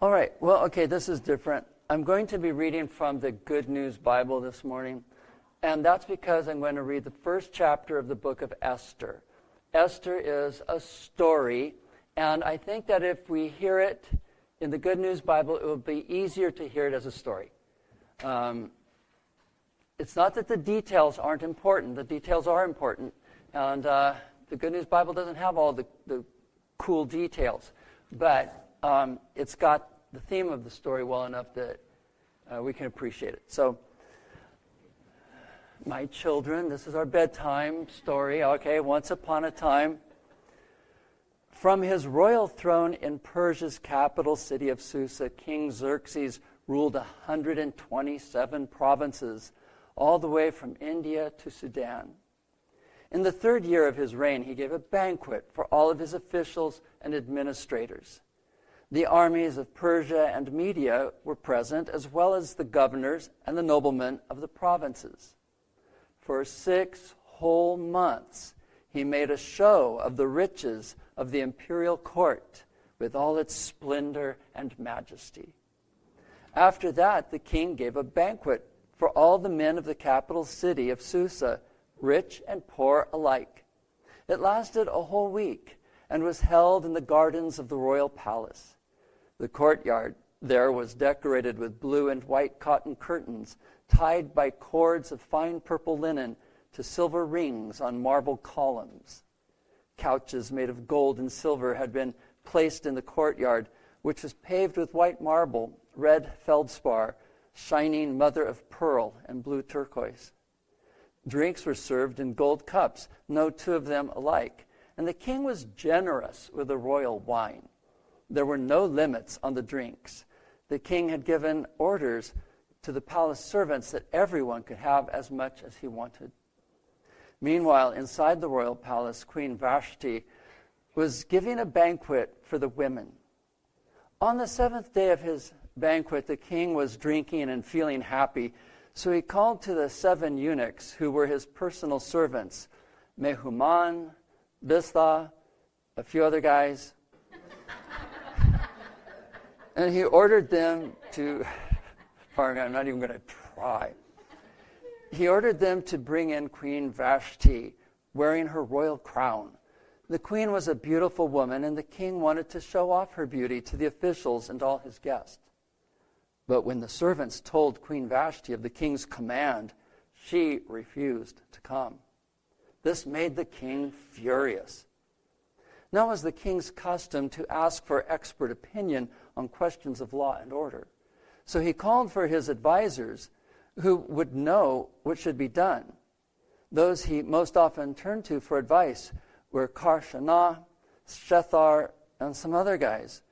All right. Well, okay, this is different. I'm going to be reading from the Good News Bible this morning, and that's because I'm going to read the first chapter of the book of Esther. Esther is a story, and I think that if we hear it in the Good News Bible, it will be easier to hear it as a story. Um, it's not that the details aren't important, the details are important, and uh, the Good News Bible doesn't have all the, the cool details, but um, it's got the theme of the story well enough that uh, we can appreciate it. So, my children, this is our bedtime story. Okay, once upon a time, from his royal throne in Persia's capital city of Susa, King Xerxes ruled 127 provinces, all the way from India to Sudan. In the third year of his reign, he gave a banquet for all of his officials and administrators. The armies of Persia and Media were present, as well as the governors and the noblemen of the provinces. For six whole months, he made a show of the riches of the imperial court with all its splendor and majesty. After that, the king gave a banquet for all the men of the capital city of Susa, rich and poor alike. It lasted a whole week and was held in the gardens of the royal palace. The courtyard there was decorated with blue and white cotton curtains tied by cords of fine purple linen to silver rings on marble columns. Couches made of gold and silver had been placed in the courtyard, which was paved with white marble, red feldspar, shining mother of pearl, and blue turquoise. Drinks were served in gold cups, no two of them alike, and the king was generous with the royal wine. There were no limits on the drinks. The king had given orders to the palace servants that everyone could have as much as he wanted. Meanwhile, inside the royal palace, Queen Vashti was giving a banquet for the women. On the seventh day of his banquet, the king was drinking and feeling happy, so he called to the seven eunuchs who were his personal servants Mehuman, Biztha, a few other guys, and he ordered them to, pardon, I'm not even going to try. He ordered them to bring in Queen Vashti wearing her royal crown. The queen was a beautiful woman, and the king wanted to show off her beauty to the officials and all his guests. But when the servants told Queen Vashti of the king's command, she refused to come. This made the king furious. Now, was the king's custom to ask for expert opinion on questions of law and order. So he called for his advisors who would know what should be done. Those he most often turned to for advice were Carshena, Shethar, and some other guys.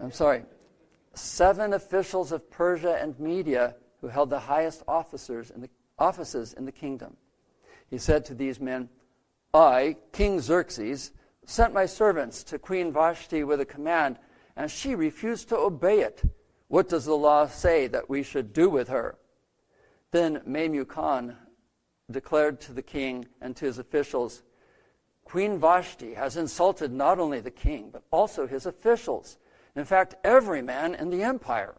I'm sorry, seven officials of Persia and Media who held the highest officers in the, offices in the kingdom. He said to these men, I, King Xerxes, sent my servants to Queen Vashti with a command, and she refused to obey it. What does the law say that we should do with her? Then Memucan declared to the king and to his officials, Queen Vashti has insulted not only the king, but also his officials. In fact, every man in the empire.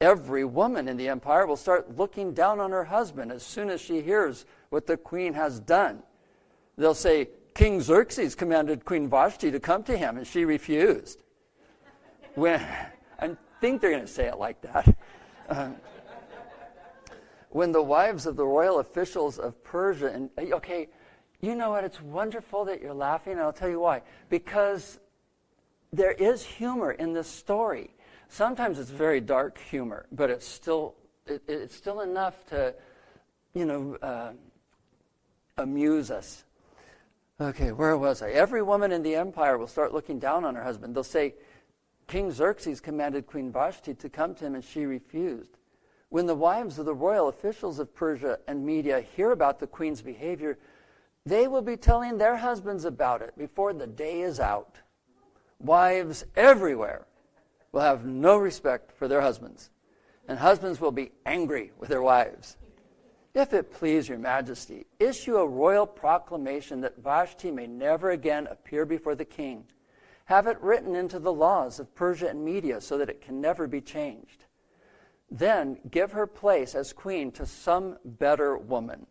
Every woman in the empire will start looking down on her husband as soon as she hears what the queen has done. They'll say, King Xerxes commanded Queen Vashti to come to him, and she refused. When, I think they're going to say it like that. Uh, when the wives of the royal officials of Persia, and okay, you know what? It's wonderful that you're laughing, and I'll tell you why. Because there is humor in this story. Sometimes it's very dark humor, but it's still it, it's still enough to, you know, uh, amuse us. Okay, where was I? Every woman in the empire will start looking down on her husband. They'll say, King Xerxes commanded Queen Vashti to come to him, and she refused. When the wives of the royal officials of Persia and Media hear about the queen's behavior, they will be telling their husbands about it before the day is out. Wives everywhere will have no respect for their husbands, and husbands will be angry with their wives. If it please your majesty, issue a royal proclamation that Vashti may never again appear before the king. Have it written into the laws of Persia and Media so that it can never be changed. Then give her place as queen to some better woman.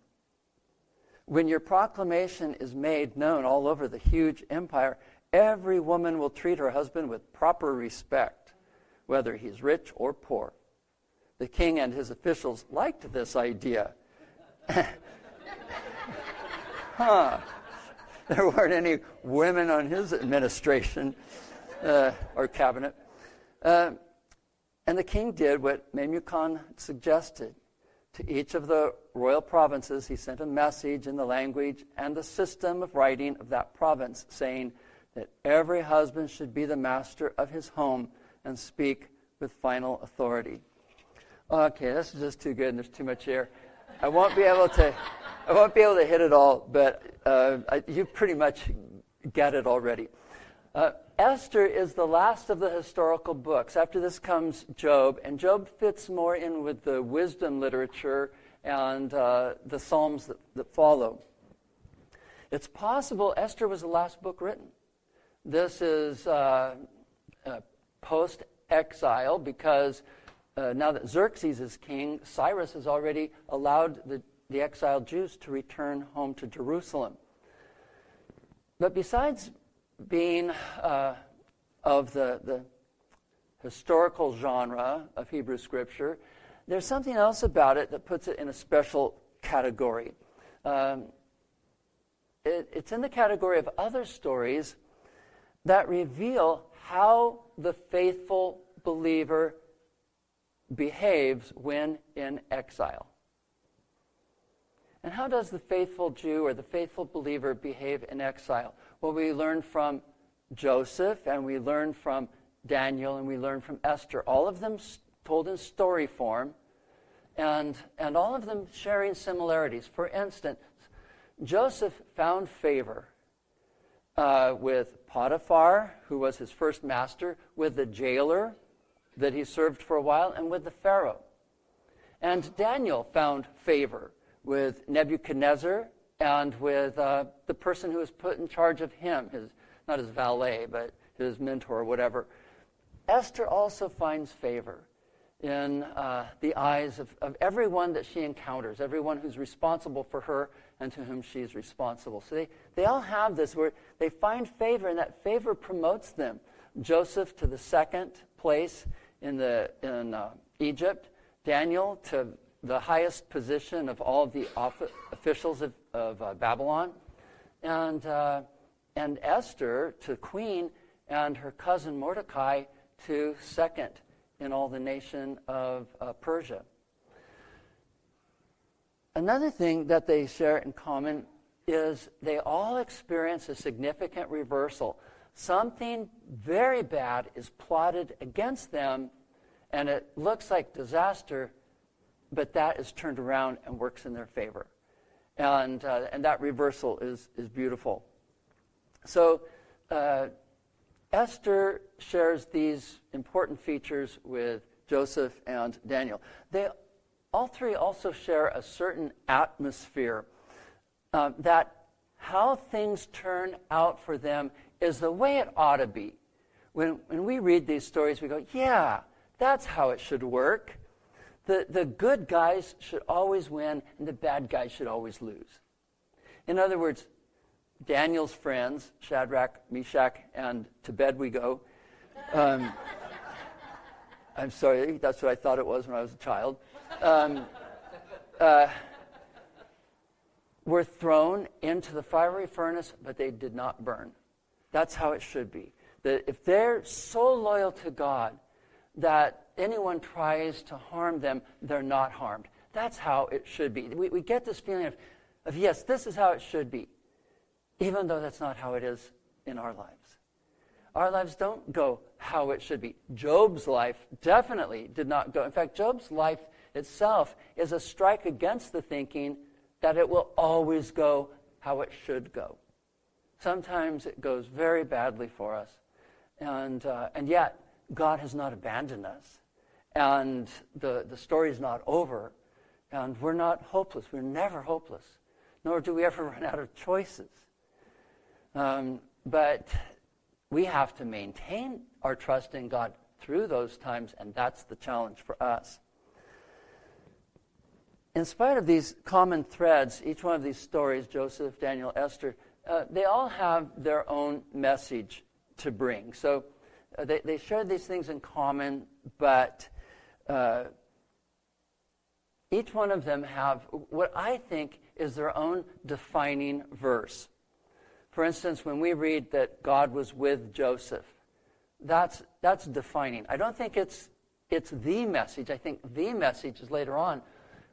When your proclamation is made known all over the huge empire, every woman will treat her husband with proper respect, whether he's rich or poor. The king and his officials liked this idea. huh there weren't any women on his administration uh, or cabinet. Uh, and the king did what Memucan suggested. To each of the royal provinces, he sent a message in the language and the system of writing of that province, saying that every husband should be the master of his home and speak with final authority. Okay, this is just too good, and there's too much here. I won't be able to. I won't be able to hit it all, but uh, you pretty much get it already. Uh, Esther is the last of the historical books. After this comes Job, and Job fits more in with the wisdom literature and uh, the Psalms that, that follow. It's possible Esther was the last book written. This is uh, uh, post exile because uh, now that Xerxes is king, Cyrus has already allowed the the exiled Jews to return home to Jerusalem. But besides being uh, of the, the historical genre of Hebrew Scripture, there's something else about it that puts it in a special category. Um, it, it's in the category of other stories that reveal how the faithful believer behaves when in exile. And how does the faithful Jew or the faithful believer behave in exile? Well, we learn from Joseph and we learn from Daniel and we learn from Esther, all of them told in story form, and, and all of them sharing similarities. For instance, Joseph found favor uh, with Potiphar, who was his first master, with the jailer that he served for a while, and with the Pharaoh. And Daniel found favor with Nebuchadnezzar and with uh, the person who was put in charge of him, his, not his valet, but his mentor or whatever. Esther also finds favor in uh, the eyes of, of everyone that she encounters, everyone who's responsible for her and to whom she's responsible. So they, they all have this where they find favor, and that favor promotes them. Joseph to the second place in, the, in uh, Egypt, Daniel to the highest position of all of the officials of, of uh, Babylon, and, uh, and Esther to queen, and her cousin Mordecai to second in all the nation of uh, Persia. Another thing that they share in common is they all experience a significant reversal. Something very bad is plotted against them, and it looks like disaster, but that is turned around and works in their favor. And, uh, and that reversal is, is beautiful. So uh, Esther shares these important features with Joseph and Daniel. They all three also share a certain atmosphere uh, that how things turn out for them is the way it ought to be. When, when we read these stories, we go, yeah, that's how it should work. The, the good guys should always win, and the bad guys should always lose. In other words, Daniel's friends, Shadrach, Meshach, and to bed we go. Um, I'm sorry, that's what I thought it was when I was a child. Um, uh, were thrown into the fiery furnace, but they did not burn. That's how it should be. That if they're so loyal to God that anyone tries to harm them, they're not harmed. That's how it should be. We, we get this feeling of, of, yes, this is how it should be, even though that's not how it is in our lives. Our lives don't go how it should be. Job's life definitely did not go. In fact, Job's life itself is a strike against the thinking that it will always go how it should go. Sometimes it goes very badly for us. And, uh, and yet, God has not abandoned us. And the, the story is not over. And we're not hopeless. We're never hopeless. Nor do we ever run out of choices. Um, but we have to maintain our trust in God through those times, and that's the challenge for us. In spite of these common threads, each one of these stories, Joseph, Daniel, Esther, uh, they all have their own message to bring. So they, they share these things in common, but uh, each one of them have what I think is their own defining verse. For instance, when we read that God was with Joseph, that's, that's defining. I don't think it's, it's the message. I think the message is later on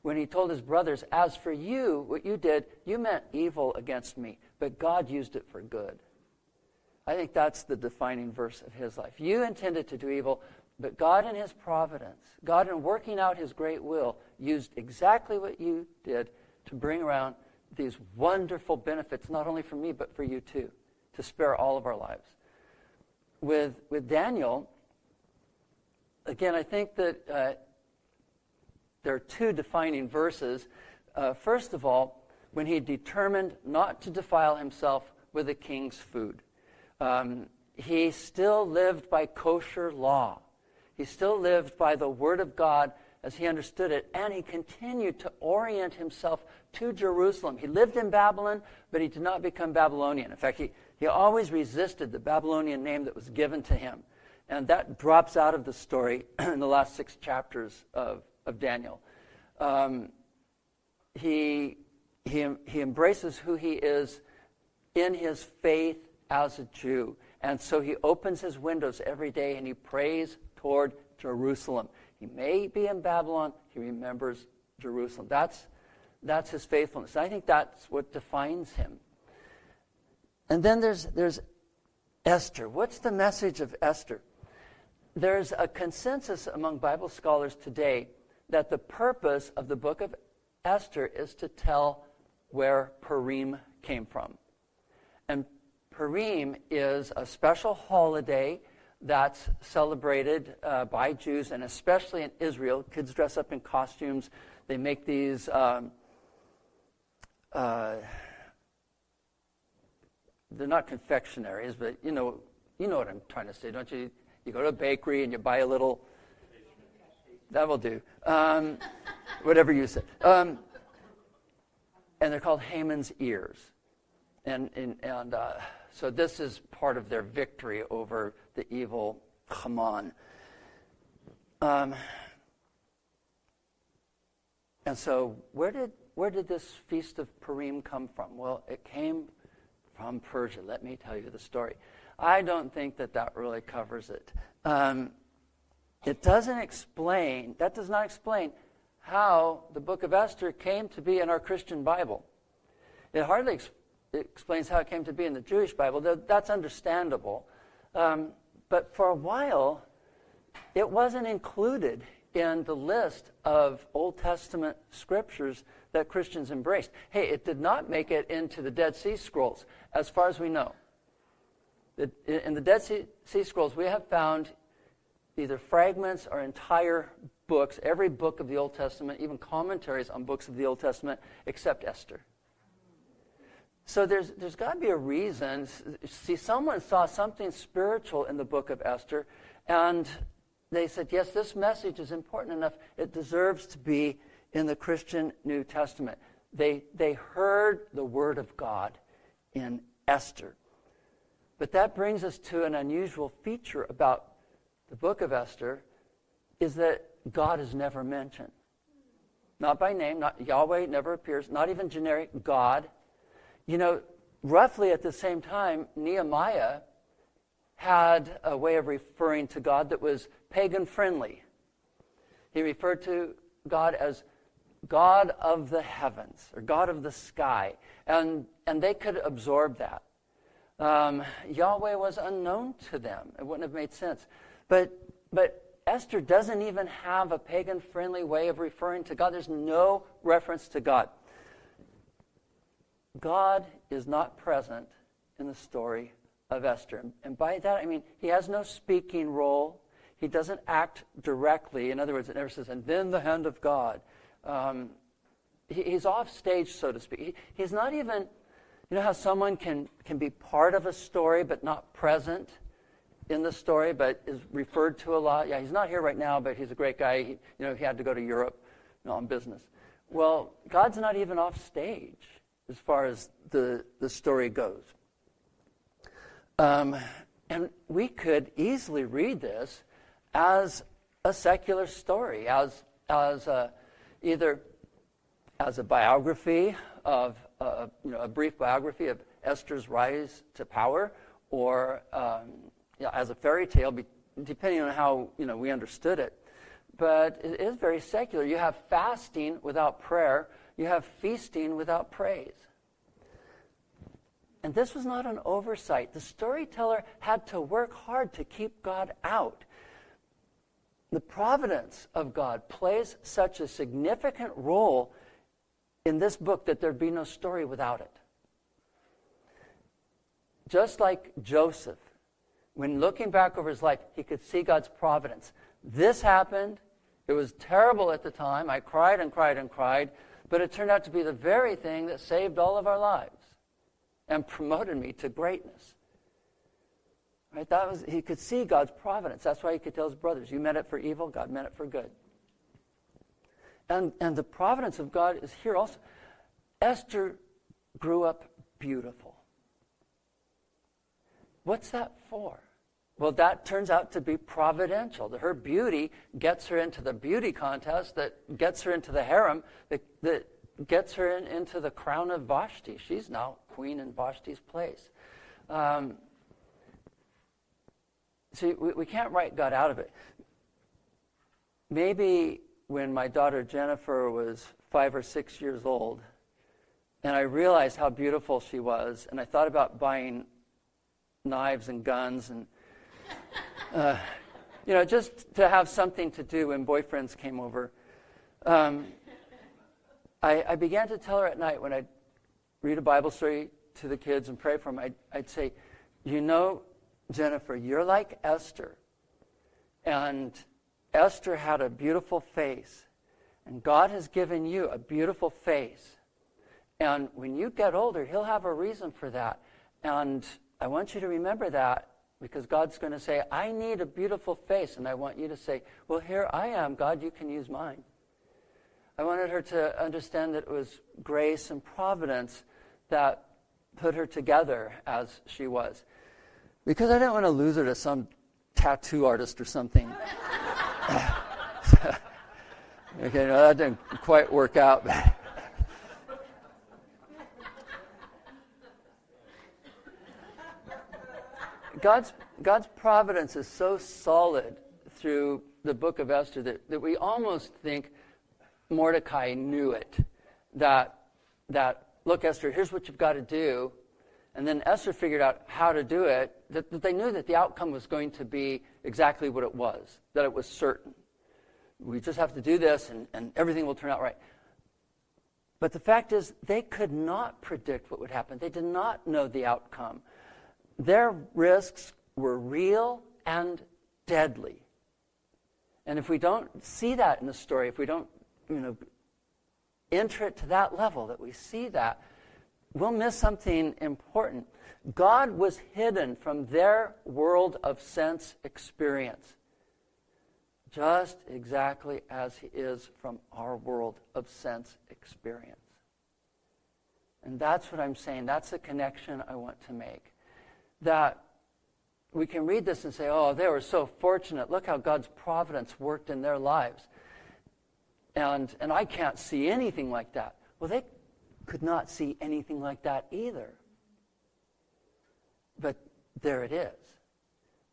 when he told his brothers, As for you, what you did, you meant evil against me, but God used it for good. I think that's the defining verse of his life. You intended to do evil, but God, in his providence, God, in working out his great will, used exactly what you did to bring around these wonderful benefits, not only for me, but for you too, to spare all of our lives. With, with Daniel, again, I think that uh, there are two defining verses. Uh, first of all, when he determined not to defile himself with the king's food. Um, he still lived by kosher law. He still lived by the word of God as he understood it, and he continued to orient himself to Jerusalem. He lived in Babylon, but he did not become Babylonian. In fact, he, he always resisted the Babylonian name that was given to him. And that drops out of the story in the last six chapters of, of Daniel. Um, he, he, he embraces who he is in his faith as a Jew. And so he opens his windows every day and he prays toward Jerusalem. He may be in Babylon, he remembers Jerusalem. That's, that's his faithfulness. I think that's what defines him. And then there's, there's Esther. What's the message of Esther? There's a consensus among Bible scholars today that the purpose of the book of Esther is to tell where Purim came from. And Purim is a special holiday that's celebrated uh, by Jews, and especially in Israel. Kids dress up in costumes. They make these. Um, uh, they're not confectionaries, but you know, you know what I'm trying to say, don't you? You go to a bakery and you buy a little. That will do. Um, whatever you say. Um, and they're called Haman's ears, and and, and uh, so this is part of their victory over the evil Haman. Um, and so, where did, where did this feast of Purim come from? Well, it came from Persia. Let me tell you the story. I don't think that that really covers it. Um, it doesn't explain, that does not explain how the book of Esther came to be in our Christian Bible. It hardly ex- it explains how it came to be in the Jewish Bible. That's understandable. Um, but for a while, it wasn't included in the list of Old Testament scriptures that Christians embraced. Hey, it did not make it into the Dead Sea Scrolls, as far as we know. In the Dead Sea Scrolls, we have found either fragments or entire books, every book of the Old Testament, even commentaries on books of the Old Testament, except Esther. So there's, there's got to be a reason. See, someone saw something spiritual in the book of Esther, and they said, yes, this message is important enough. It deserves to be in the Christian New Testament. They, they heard the word of God in Esther. But that brings us to an unusual feature about the book of Esther is that God is never mentioned. Not by name, not Yahweh never appears, not even generic God you know, roughly at the same time, Nehemiah had a way of referring to God that was pagan friendly. He referred to God as God of the heavens or God of the sky, and, and they could absorb that. Um, Yahweh was unknown to them. It wouldn't have made sense. But, but Esther doesn't even have a pagan friendly way of referring to God. There's no reference to God. God is not present in the story of Esther. And by that, I mean he has no speaking role. He doesn't act directly. In other words, it never says, and then the hand of God. Um, he, he's off stage, so to speak. He, he's not even, you know how someone can, can be part of a story but not present? in the story, but is referred to a lot. Yeah, he's not here right now, but he's a great guy. He, you know, he had to go to Europe you know, on business. Well, God's not even off stage as far as the, the story goes. Um, and we could easily read this as a secular story, as, as a, either as a biography of, uh, you know, a brief biography of Esther's rise to power, or um, you know, as a fairy tale, depending on how you know, we understood it. But it is very secular. You have fasting without prayer, you have feasting without praise. And this was not an oversight. The storyteller had to work hard to keep God out. The providence of God plays such a significant role in this book that there'd be no story without it. Just like Joseph, when looking back over his life, he could see God's providence. This happened. It was terrible at the time. I cried and cried and cried, but it turned out to be the very thing that saved all of our lives and promoted me to greatness. Right? That was he could see God's providence. That's why he could tell his brothers, "You meant it for evil. God meant it for good." And and the providence of God is here also. Esther grew up beautiful. What's that for? Well, that turns out to be providential. Her beauty gets her into the beauty contest that gets her into the harem, that, that gets her in, into the crown of Vashti. She's now queen in Vashti's place. Um, see, we, we can't write God out of it. Maybe when my daughter Jennifer was five or six years old, and I realized how beautiful she was, and I thought about buying knives and guns and, uh, you know, just to have something to do when boyfriends came over. Um, I, I, began to tell her at night when I'd read a Bible story to the kids and pray for them, I'd, I'd say, You know, Jennifer, you're like Esther. And Esther had a beautiful face. And God has given you a beautiful face. And when you get older, He'll have a reason for that. And I want you to remember that because God's going to say, I need a beautiful face. And I want you to say, Well, here I am, God, you can use mine. I wanted her to understand that it was grace and providence that put her together as she was. Because I didn't want to lose her to some tattoo artist or something. okay, no, that didn't quite work out. God's, God's providence is so solid through the book of Esther that, that we almost think Mordecai knew it. That, that, look, Esther, here's what you've got to do. And then Esther figured out how to do it, that, that they knew that the outcome was going to be exactly what it was, that it was certain. We just have to do this and, and everything will turn out right. But the fact is, they could not predict what would happen. They did not know the outcome their risks were real and deadly. And if we don't see that in the story, if we don't, you know, enter it to that level that we see that, we'll miss something important. God was hidden from their world of sense experience, just exactly as He is from our world of sense experience. And that's what I'm saying. That's the connection I want to make that we can read this and say, oh, they were so fortunate. Look how God's providence worked in their lives. And, and I can't see anything like that. Well, they could not see anything like that either. But there it is.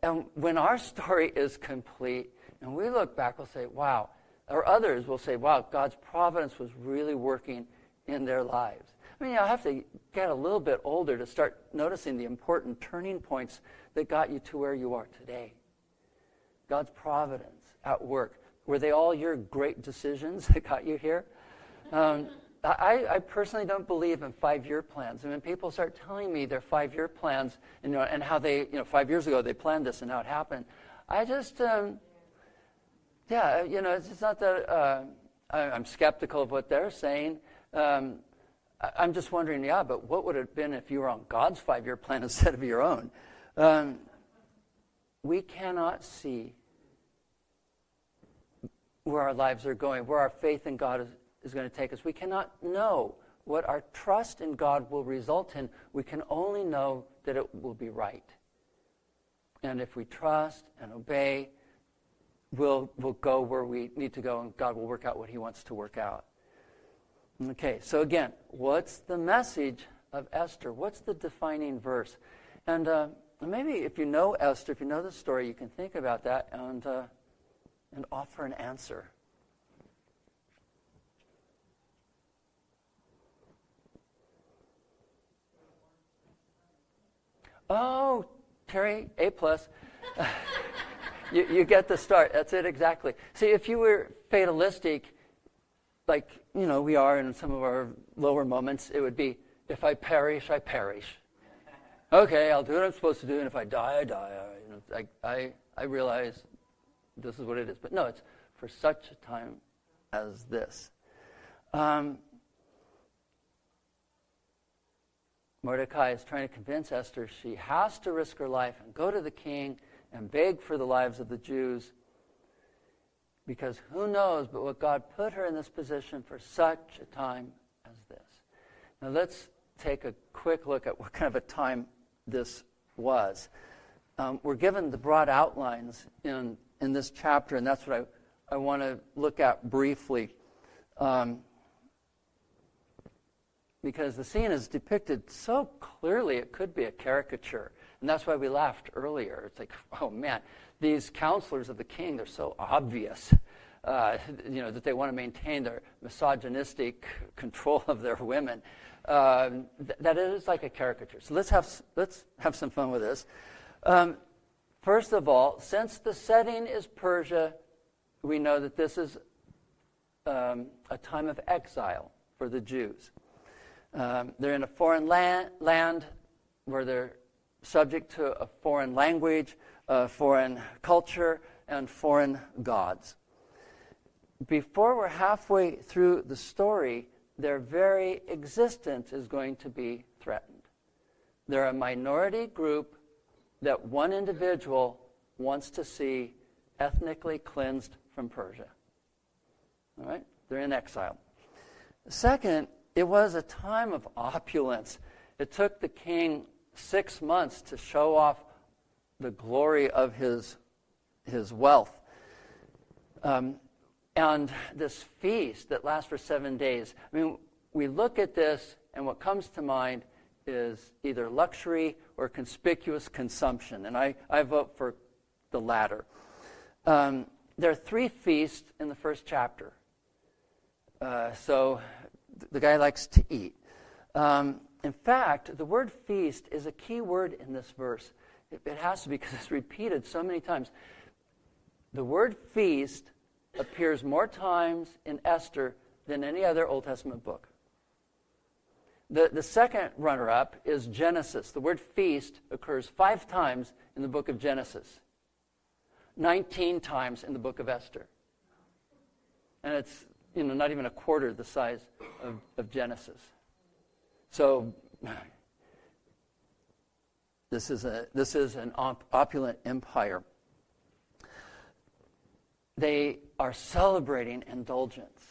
And when our story is complete and we look back, we'll say, wow. Or others will say, wow, God's providence was really working in their lives. I mean, I have to get a little bit older to start noticing the important turning points that got you to where you are today. God's providence at work. Were they all your great decisions that got you here? Um, I, I, personally don't believe in five-year plans. And when people start telling me their five-year plans and, you know, and how they, you know, five years ago they planned this and how it happened, I just, um, yeah, you know, it's, it's not that uh, I, am skeptical of what they're saying. Um, I'm just wondering, yeah, but what would it have been if you were on God's five year plan instead of your own? Um, we cannot see where our lives are going, where our faith in God is, is going to take us. We cannot know what our trust in God will result in. We can only know that it will be right. And if we trust and obey, we'll, we'll go where we need to go, and God will work out what He wants to work out. Okay, so again, what's the message of Esther? What's the defining verse? And uh, maybe if you know Esther, if you know the story, you can think about that and, uh, and offer an answer. Oh, Terry, A plus. you, you get the start. That's it exactly. See, if you were fatalistic, like you know we are in some of our lower moments, it would be, if I perish, I perish. Okay, I'll do what I'm supposed to do, and if I die, I die. I, I, I realize this is what it is. But no, it's for such a time as this. Um, Mordecai is trying to convince Esther she has to risk her life and go to the king and beg for the lives of the Jews because who knows but what God put her in this position for such a time as this. Now let's take a quick look at what kind of a time this was. Um, we're given the broad outlines in, in this chapter, and that's what I, I want to look at briefly. Um, because the scene is depicted so clearly it could be a caricature. And that's why we laughed earlier. It's like, oh man, these counselors of the king, they're so obvious. Uh, you know, that they want to maintain their misogynistic control of their women. Uh, th- that is like a caricature. So let's have, let's have some fun with this. Um, first of all, since the setting is Persia, we know that this is um, a time of exile for the Jews. Um, they're in a foreign land, land where they're subject to a foreign language, a foreign culture, and foreign gods. Before we're halfway through the story, their very existence is going to be threatened. They're a minority group that one individual wants to see ethnically cleansed from Persia. All right? They're in exile. Second, it was a time of opulence. It took the king six months to show off the glory of his, his wealth. Um, and this feast that lasts for seven days. I mean, we look at this, and what comes to mind is either luxury or conspicuous consumption. And I, I vote for the latter. Um, there are three feasts in the first chapter. Uh, so the guy likes to eat. Um, in fact, the word feast is a key word in this verse. It, it has to be because it's repeated so many times. The word feast appears more times in Esther than any other Old Testament book. The, the second runner up is Genesis. The word feast occurs five times in the book of Genesis, 19 times in the book of Esther. And it's you know, not even a quarter the size of, of Genesis. So this is, a, this is an op- opulent empire. They are celebrating indulgence.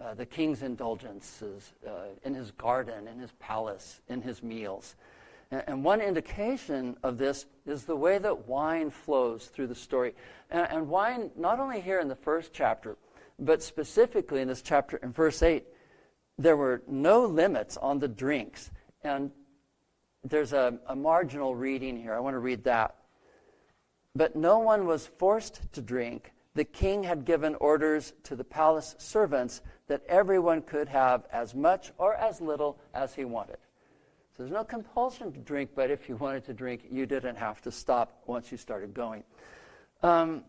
Uh, the king's indulgences uh, in his garden, in his palace, in his meals. And, and, one indication of this is the way that wine flows through the story. And, and wine, not only here in the first chapter, but specifically in this chapter, in verse 8, there were no limits on the drinks. And there's a, a marginal reading here. I want to read that. But no one was forced to drink. The king had given orders to the palace servants that everyone could have as much or as little as he wanted. So there's no compulsion to drink, but if you wanted to drink, you didn't have to stop once you started going. Um,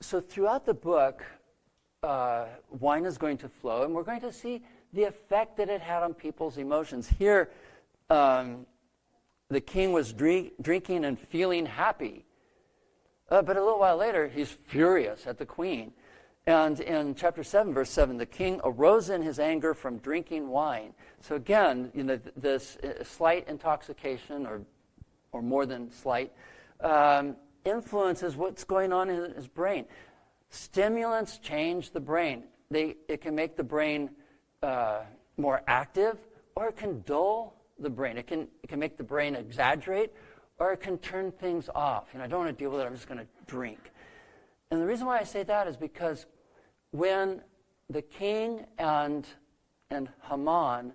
so throughout the book, uh, wine is going to flow, and we're going to see the effect that it had on people's emotions. Here, um, the king was drink, drinking and feeling happy. Uh, but a little while later, he's furious at the queen. And in chapter 7, verse 7, the king arose in his anger from drinking wine. So again, you know, this uh, slight intoxication, or, or more than slight, um, influences what's going on in his brain. Stimulants change the brain. They, it can make the brain uh, more active, or it can dull the brain. It can, it can make the brain exaggerate, or it can turn things off. You know, I don't want to deal with it, I'm just going to drink. And the reason why I say that is because when the king and, and Haman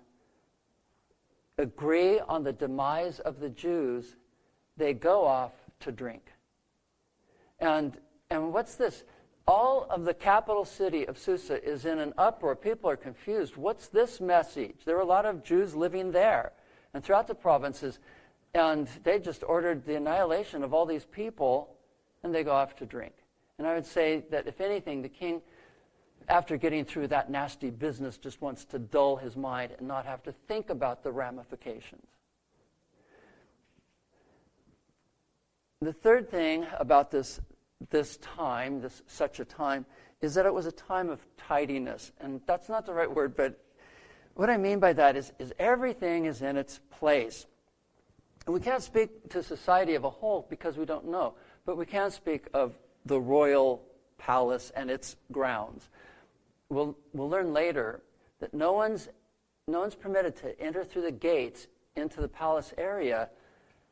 agree on the demise of the Jews, they go off to drink. And, and what's this? All of the capital city of Susa is in an uproar. People are confused. What's this message? There are a lot of Jews living there and throughout the provinces, and they just ordered the annihilation of all these people, and they go off to drink. And I would say that if anything, the king, after getting through that nasty business, just wants to dull his mind and not have to think about the ramifications. The third thing about this, this time, this such a time, is that it was a time of tidiness. And that's not the right word, but what I mean by that is, is everything is in its place. And we can't speak to society of a whole because we don't know, but we can speak of the royal palace and its grounds. We'll, we'll learn later that no one's, no one's permitted to enter through the gates into the palace area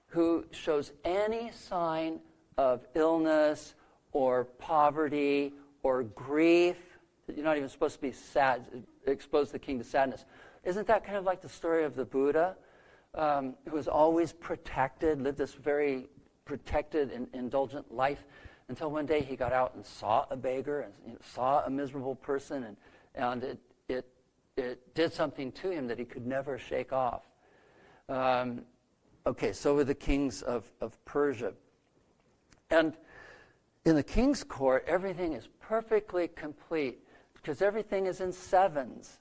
who shows any sign of illness or poverty or grief. You're not even supposed to be sad, expose the king to sadness. Isn't that kind of like the story of the Buddha, um, who was always protected, lived this very protected and indulgent life until one day he got out and saw a beggar and you know, saw a miserable person, and, and it, it, it did something to him that he could never shake off. Um, Okay, so were the kings of, of Persia. And in the king's court, everything is perfectly complete because everything is in sevens.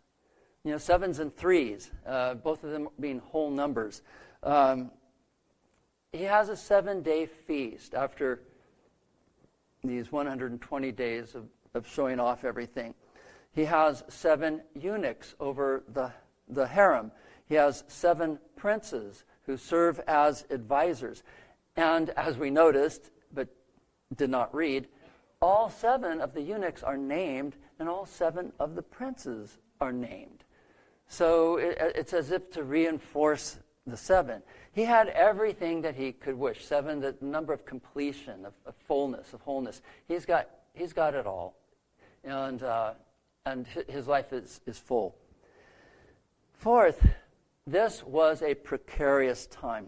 You know, sevens and threes, uh, both of them being whole numbers. Um, he has a seven day feast after these 120 days of, of showing off everything. He has seven eunuchs over the, the harem. He has seven princes who serve as advisors. And as we noticed, but did not read, all seven of the eunuchs are named, and all seven of the princes are named. So it, it's as if to reinforce the seven. He had everything that he could wish. Seven, the number of completion, of, of fullness, of wholeness. He's got, he's got it all. And, uh, and his life is, is full. Fourth, this was a precarious time.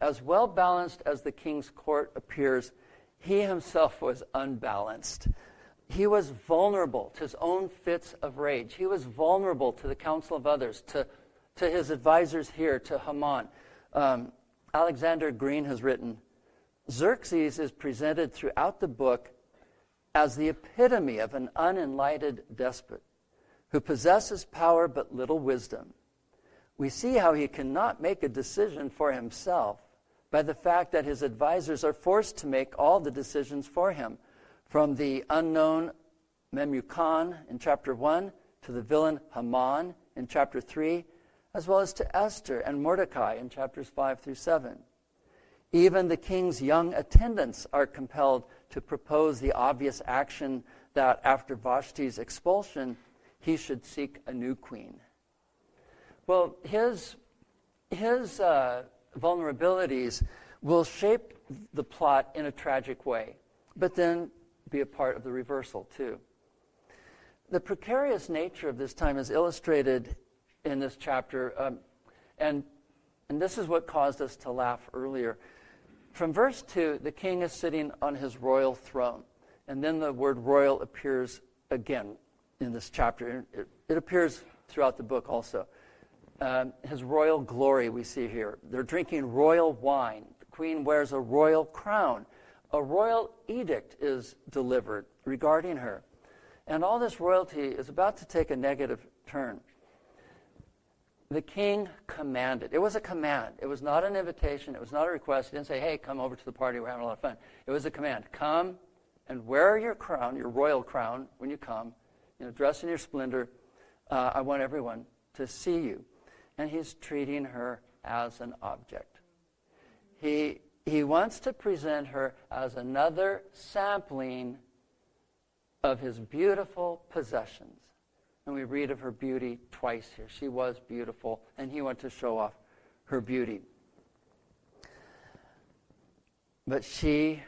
As well balanced as the king's court appears, he himself was unbalanced. He was vulnerable to his own fits of rage. He was vulnerable to the counsel of others, to, to his advisors here, to Haman. Um, Alexander Green has written Xerxes is presented throughout the book as the epitome of an unenlightened despot who possesses power but little wisdom we see how he cannot make a decision for himself by the fact that his advisors are forced to make all the decisions for him, from the unknown Memucan in chapter 1 to the villain Haman in chapter 3, as well as to Esther and Mordecai in chapters 5 through 7. Even the king's young attendants are compelled to propose the obvious action that after Vashti's expulsion, he should seek a new queen. Well, his, his uh, vulnerabilities will shape the plot in a tragic way, but then be a part of the reversal, too. The precarious nature of this time is illustrated in this chapter, um, and, and this is what caused us to laugh earlier. From verse 2, the king is sitting on his royal throne, and then the word royal appears again in this chapter. It, it appears throughout the book also um, his royal glory we see here. They're drinking royal wine. The queen wears a royal crown. A royal edict is delivered regarding her. And all this royalty is about to take a negative turn. The king commanded. It was a command. It was not an invitation. It was not a request. He didn't say, hey, come over to the party. We're having a lot of fun. It was a command. Come and wear your crown, your royal crown, when you come. You know, dress in your splendor. Uh, I want everyone to see you and he's treating her as an object. He, he wants to present her as another sampling of his beautiful possessions. And we read of her beauty twice here. She was beautiful, and he wanted to show off her beauty. But she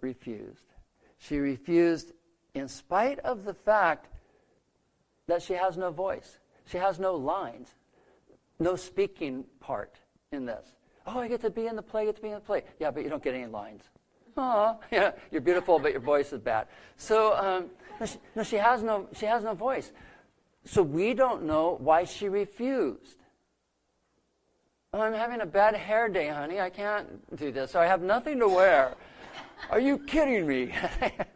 refused. She refused in spite of the fact that she has no voice. She has no lines, no speaking part in this. Oh, I get to be in the play, I get to be in the play. Yeah, but you don't get any lines. Oh, yeah, you're beautiful, but your voice is bad. So um, no, she, no, she has no, she has no voice. So we don't know why she refused. Oh, I'm having a bad hair day, honey. I can't do this. So I have nothing to wear. Are you kidding me?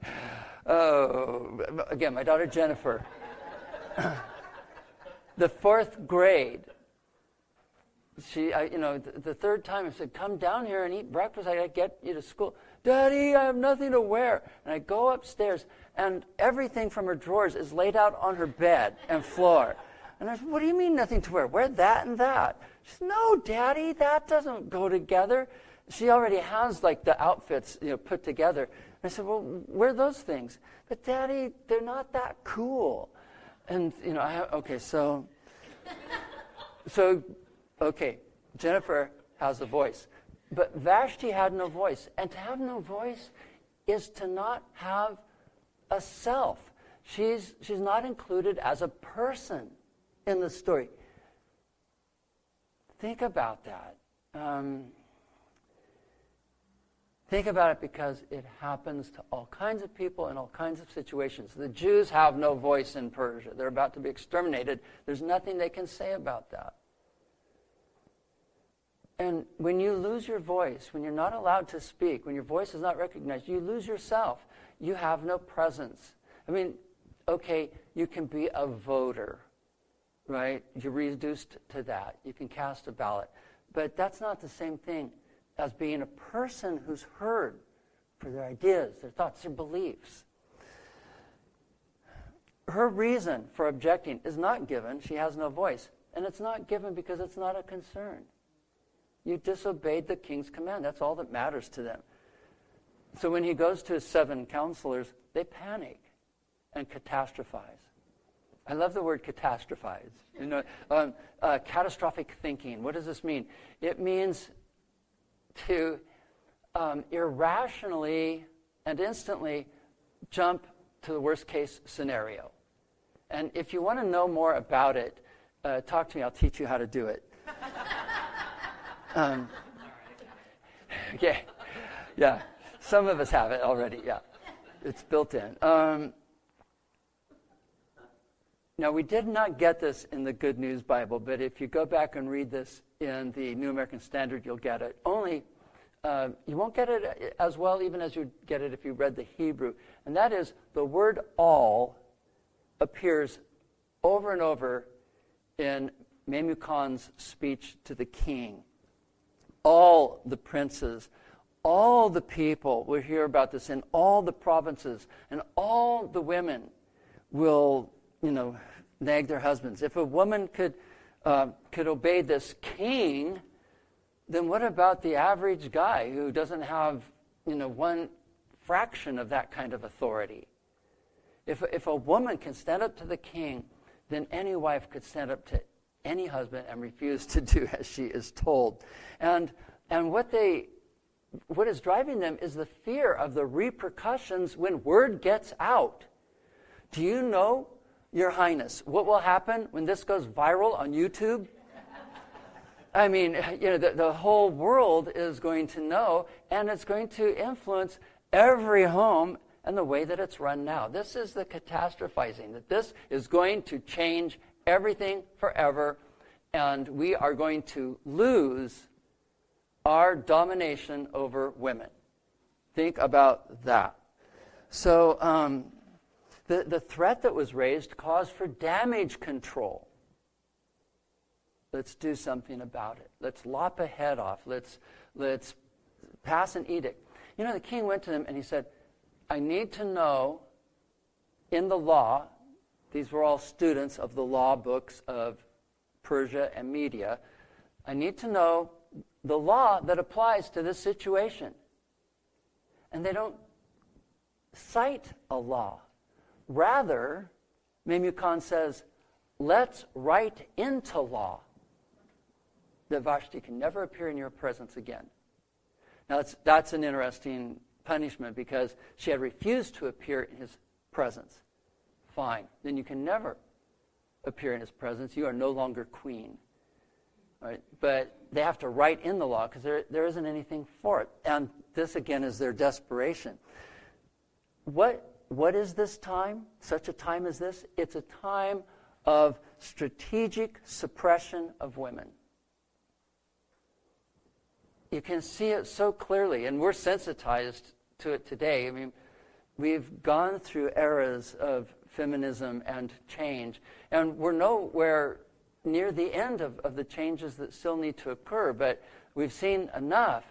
oh, again, my daughter Jennifer. the fourth grade, she, I, you know, the, the, third time I said, "Come down here and eat breakfast. I got to get you to school." Daddy, I have nothing to wear. And I go upstairs, and everything from her drawers is laid out on her bed and floor. And I said, "What do you mean nothing to wear? Wear that and that." She said, "No, Daddy, that doesn't go together." She already has like the outfits, you know, put together. And I said, "Well, wear those things." But Daddy, they're not that cool. And you know, I okay, so so okay, Jennifer has a voice. But Vashti had no voice. And to have no voice is to not have a self. She's, she's not included as a person in the story. Think about that. Um, think about it because it happens to all kinds of people in all kinds of situations. The Jews have no voice in Persia. They're about to be exterminated. There's nothing they can say about that. And when you lose your voice, when you're not allowed to speak, when your voice is not recognized, you lose yourself. You have no presence. I mean, okay, you can be a voter, right? You're reduced to that. You can cast a ballot. But that's not the same thing as being a person who's heard for their ideas, their thoughts, their beliefs. Her reason for objecting is not given. She has no voice. And it's not given because it's not a concern. You disobeyed the king's command. That's all that matters to them. So when he goes to his seven counselors, they panic and catastrophize. I love the word catastrophize. You know, um, uh, catastrophic thinking. What does this mean? It means to um, irrationally and instantly jump to the worst case scenario. And if you want to know more about it, uh, talk to me. I'll teach you how to do it. Um, yeah, yeah. Some of us have it already. Yeah, it's built in. Um, now, we did not get this in the Good News Bible, but if you go back and read this in the New American Standard, you'll get it. Only uh, you won't get it as well, even as you get it if you read the Hebrew. And that is the word all appears over and over in Memucan's speech to the king all the princes, all the people will hear about this in all the provinces, and all the women will, you know, nag their husbands. If a woman could, uh, could obey this king, then what about the average guy who doesn't have, you know, one fraction of that kind of authority? If, if a woman can stand up to the king, then any wife could stand up to any husband and refuse to do as she is told. And, and what, they, what is driving them is the fear of the repercussions when word gets out. Do you know, Your Highness, what will happen when this goes viral on YouTube? I mean, you know, the, the whole world is going to know, and it's going to influence every home and the way that it's run now. This is the catastrophizing, that this is going to change everything forever, and we are going to lose our domination over women. Think about that. So, um, the, the threat that was raised caused for damage control. Let's do something about it. Let's lop a head off. Let's, let's pass an edict. You know, the king went to them and he said, I need to know in the law these were all students of the law books of Persia and Media. I need to know the law that applies to this situation. And they don't cite a law. Rather, Memucan says, let's write into law that Vashti can never appear in your presence again. Now, that's, that's an interesting punishment because she had refused to appear in his presence. Fine. Then you can never appear in his presence. You are no longer queen. Right? But they have to write in the law because there, there isn't anything for it. And this, again, is their desperation. What, what is this time? Such a time as this? It's a time of strategic suppression of women. You can see it so clearly, and we're sensitized to it today. I mean, we've gone through eras of feminism and change, and we're nowhere near the end of, of the changes that still need to occur, but we've seen enough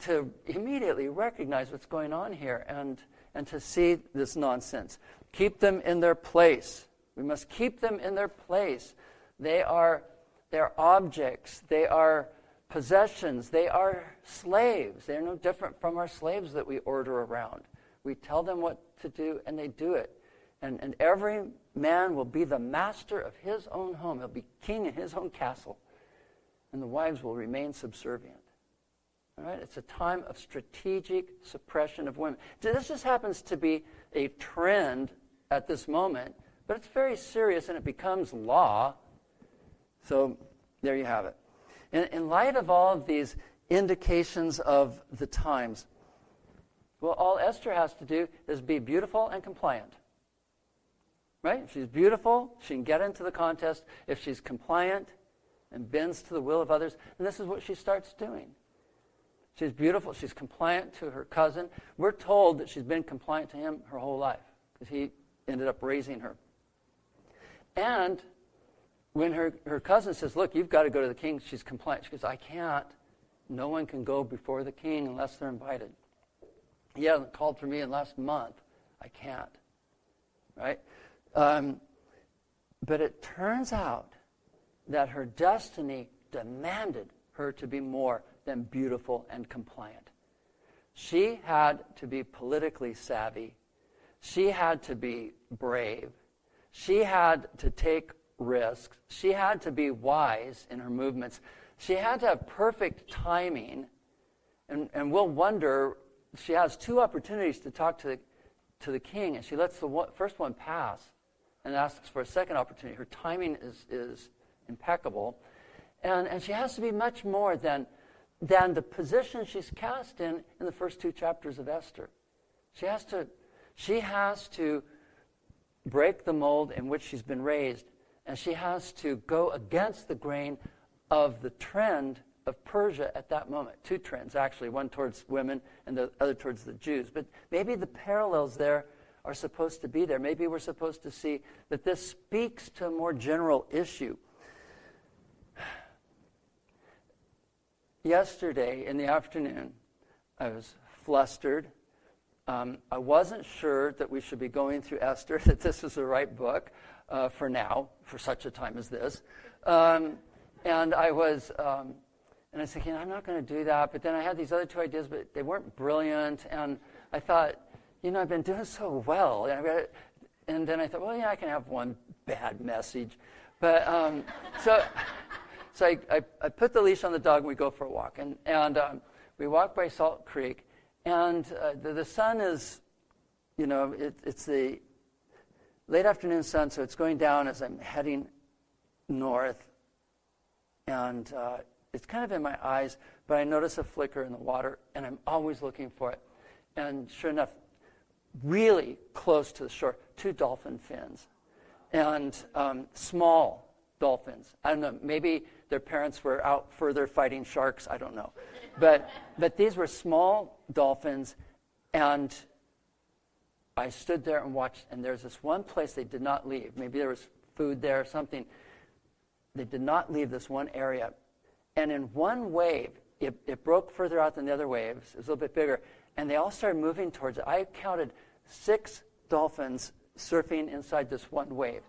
to immediately recognize what's going on here and, and to see this nonsense. Keep them in their place. We must keep them in their place. They are they're objects. They are possessions. They are slaves. They're no different from our slaves that we order around. We tell them what to do, and they do it. And, and every man will be the master of his own home. He'll be king in his own castle. And the wives will remain subservient. All right? It's a time of strategic suppression of women. This just happens to be a trend at this moment, but it's very serious and it becomes law. So there you have it. In, in light of all of these indications of the times, well, all Esther has to do is be beautiful and compliant. Right? If she's beautiful, she can get into the contest. If she's compliant and bends to the will of others, and this is what she starts doing. She's beautiful. She's compliant to her cousin. We're told that she's been compliant to him her whole life because he ended up raising her. And when her, her cousin says, Look, you've got to go to the king, she's compliant. She goes, I can't. No one can go before the king unless they're invited. He hasn't called for me in last month. I can't. Right? Um, but it turns out that her destiny demanded her to be more than beautiful and compliant. She had to be politically savvy. She had to be brave. She had to take risks. She had to be wise in her movements. She had to have perfect timing. And, and we'll wonder, she has two opportunities to talk to the, to the king, and she lets the one, first one pass and asks for a second opportunity. Her timing is, is impeccable. And, and she has to be much more than, than the position she's cast in in the first two chapters of Esther. She has to, she has to break the mold in which she's been raised and she has to go against the grain of the trend of Persia at that moment. Two trends, actually, one towards women and the other towards the Jews. But maybe the parallels there are supposed to be there. Maybe we're supposed to see that this speaks to a more general issue. Yesterday in the afternoon, I was flustered. Um, I wasn't sure that we should be going through Esther, that this was the right book uh, for now, for such a time as this. Um, and I was, um, and I was thinking, I'm not going to do that. But then I had these other two ideas, but they weren't brilliant. And I thought, you know, I've been doing so well. And, and then I thought, well, yeah, I can have one bad message. But um, so, so I, I, I, put the leash on the dog and we go for a walk. And, and um, we walk by Salt Creek. And uh, the, the sun is, you know, it, it's the late afternoon sun, so it's going down as I'm heading north. And uh, it's kind of in my eyes, but I notice a flicker in the water, and I'm always looking for it. And sure enough, really close to the shore, two dolphin fins. And um, small dolphins. I don't know, maybe their parents were out further fighting sharks, I don't know. But, but these were small dolphins, and I stood there and watched, and there's this one place they did not leave. Maybe there was food there or something. They did not leave this one area. And in one wave, it, it broke further out than the other waves. It was a little bit bigger. And they all started moving towards it. I counted six dolphins surfing inside this one wave.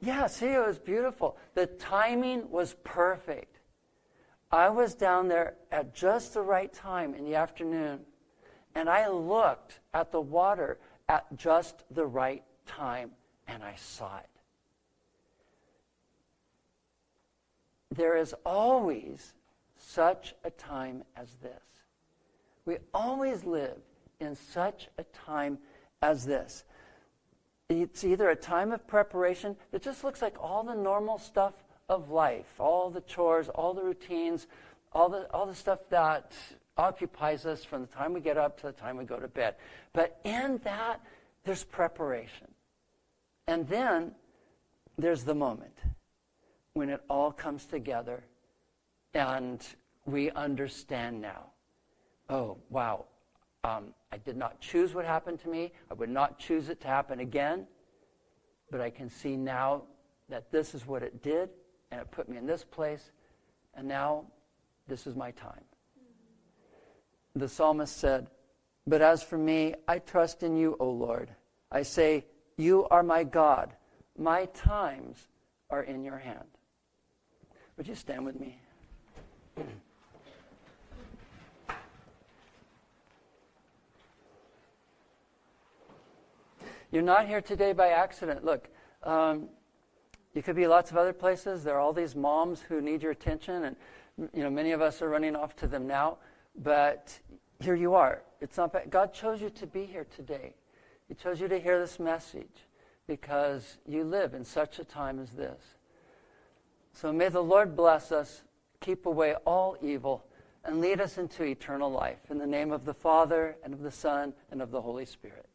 Yeah, see, it was beautiful. The timing was perfect. I was down there at just the right time in the afternoon, and I looked at the water at just the right time, and I saw it. There is always such a time as this. We always live in such a time as this. It's either a time of preparation that just looks like all the normal stuff of life, all the chores, all the routines, all the, all the stuff that occupies us from the time we get up to the time we go to bed. But in that, there's preparation. And then there's the moment when it all comes together and we understand now. Oh, wow. Um, I did not choose what happened to me. I would not choose it to happen again. But I can see now that this is what it did, and it put me in this place, and now this is my time. The psalmist said, But as for me, I trust in you, O Lord. I say, You are my God. My times are in your hand. Would you stand with me? You're not here today by accident. Look, um, you could be lots of other places. There are all these moms who need your attention, and you know many of us are running off to them now. But here you are. It's not bad. God chose you to be here today. He chose you to hear this message because you live in such a time as this. So may the Lord bless us, keep away all evil, and lead us into eternal life. In the name of the Father, and of the Son, and of the Holy Spirit.